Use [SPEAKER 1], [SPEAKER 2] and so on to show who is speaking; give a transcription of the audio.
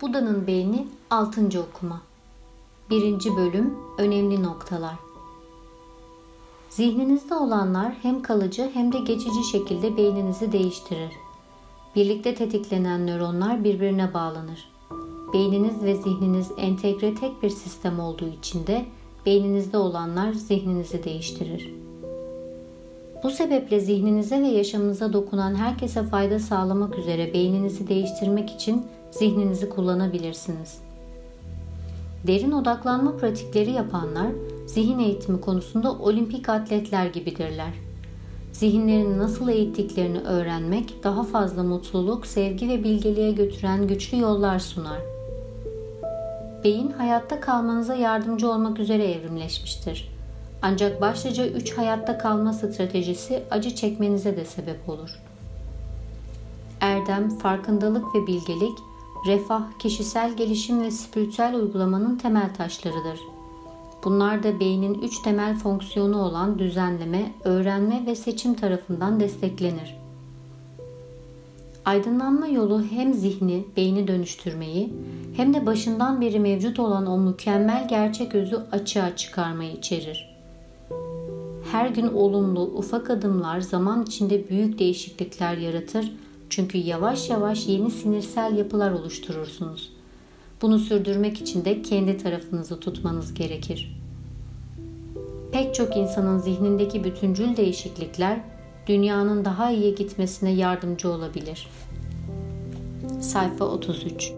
[SPEAKER 1] Buda'nın Beyni 6. Okuma 1. Bölüm Önemli Noktalar Zihninizde olanlar hem kalıcı hem de geçici şekilde beyninizi değiştirir. Birlikte tetiklenen nöronlar birbirine bağlanır. Beyniniz ve zihniniz entegre tek bir sistem olduğu için de beyninizde olanlar zihninizi değiştirir. Bu sebeple zihninize ve yaşamınıza dokunan herkese fayda sağlamak üzere beyninizi değiştirmek için zihninizi kullanabilirsiniz. Derin odaklanma pratikleri yapanlar zihin eğitimi konusunda olimpik atletler gibidirler. Zihinlerini nasıl eğittiklerini öğrenmek daha fazla mutluluk, sevgi ve bilgeliğe götüren güçlü yollar sunar. Beyin hayatta kalmanıza yardımcı olmak üzere evrimleşmiştir. Ancak başlıca 3 hayatta kalma stratejisi acı çekmenize de sebep olur. Erdem, farkındalık ve bilgelik refah, kişisel gelişim ve spiritüel uygulamanın temel taşlarıdır. Bunlar da beynin üç temel fonksiyonu olan düzenleme, öğrenme ve seçim tarafından desteklenir. Aydınlanma yolu hem zihni, beyni dönüştürmeyi hem de başından beri mevcut olan o mükemmel gerçek özü açığa çıkarmayı içerir. Her gün olumlu, ufak adımlar zaman içinde büyük değişiklikler yaratır çünkü yavaş yavaş yeni sinirsel yapılar oluşturursunuz. Bunu sürdürmek için de kendi tarafınızı tutmanız gerekir. Pek çok insanın zihnindeki bütüncül değişiklikler dünyanın daha iyiye gitmesine yardımcı olabilir. Sayfa 33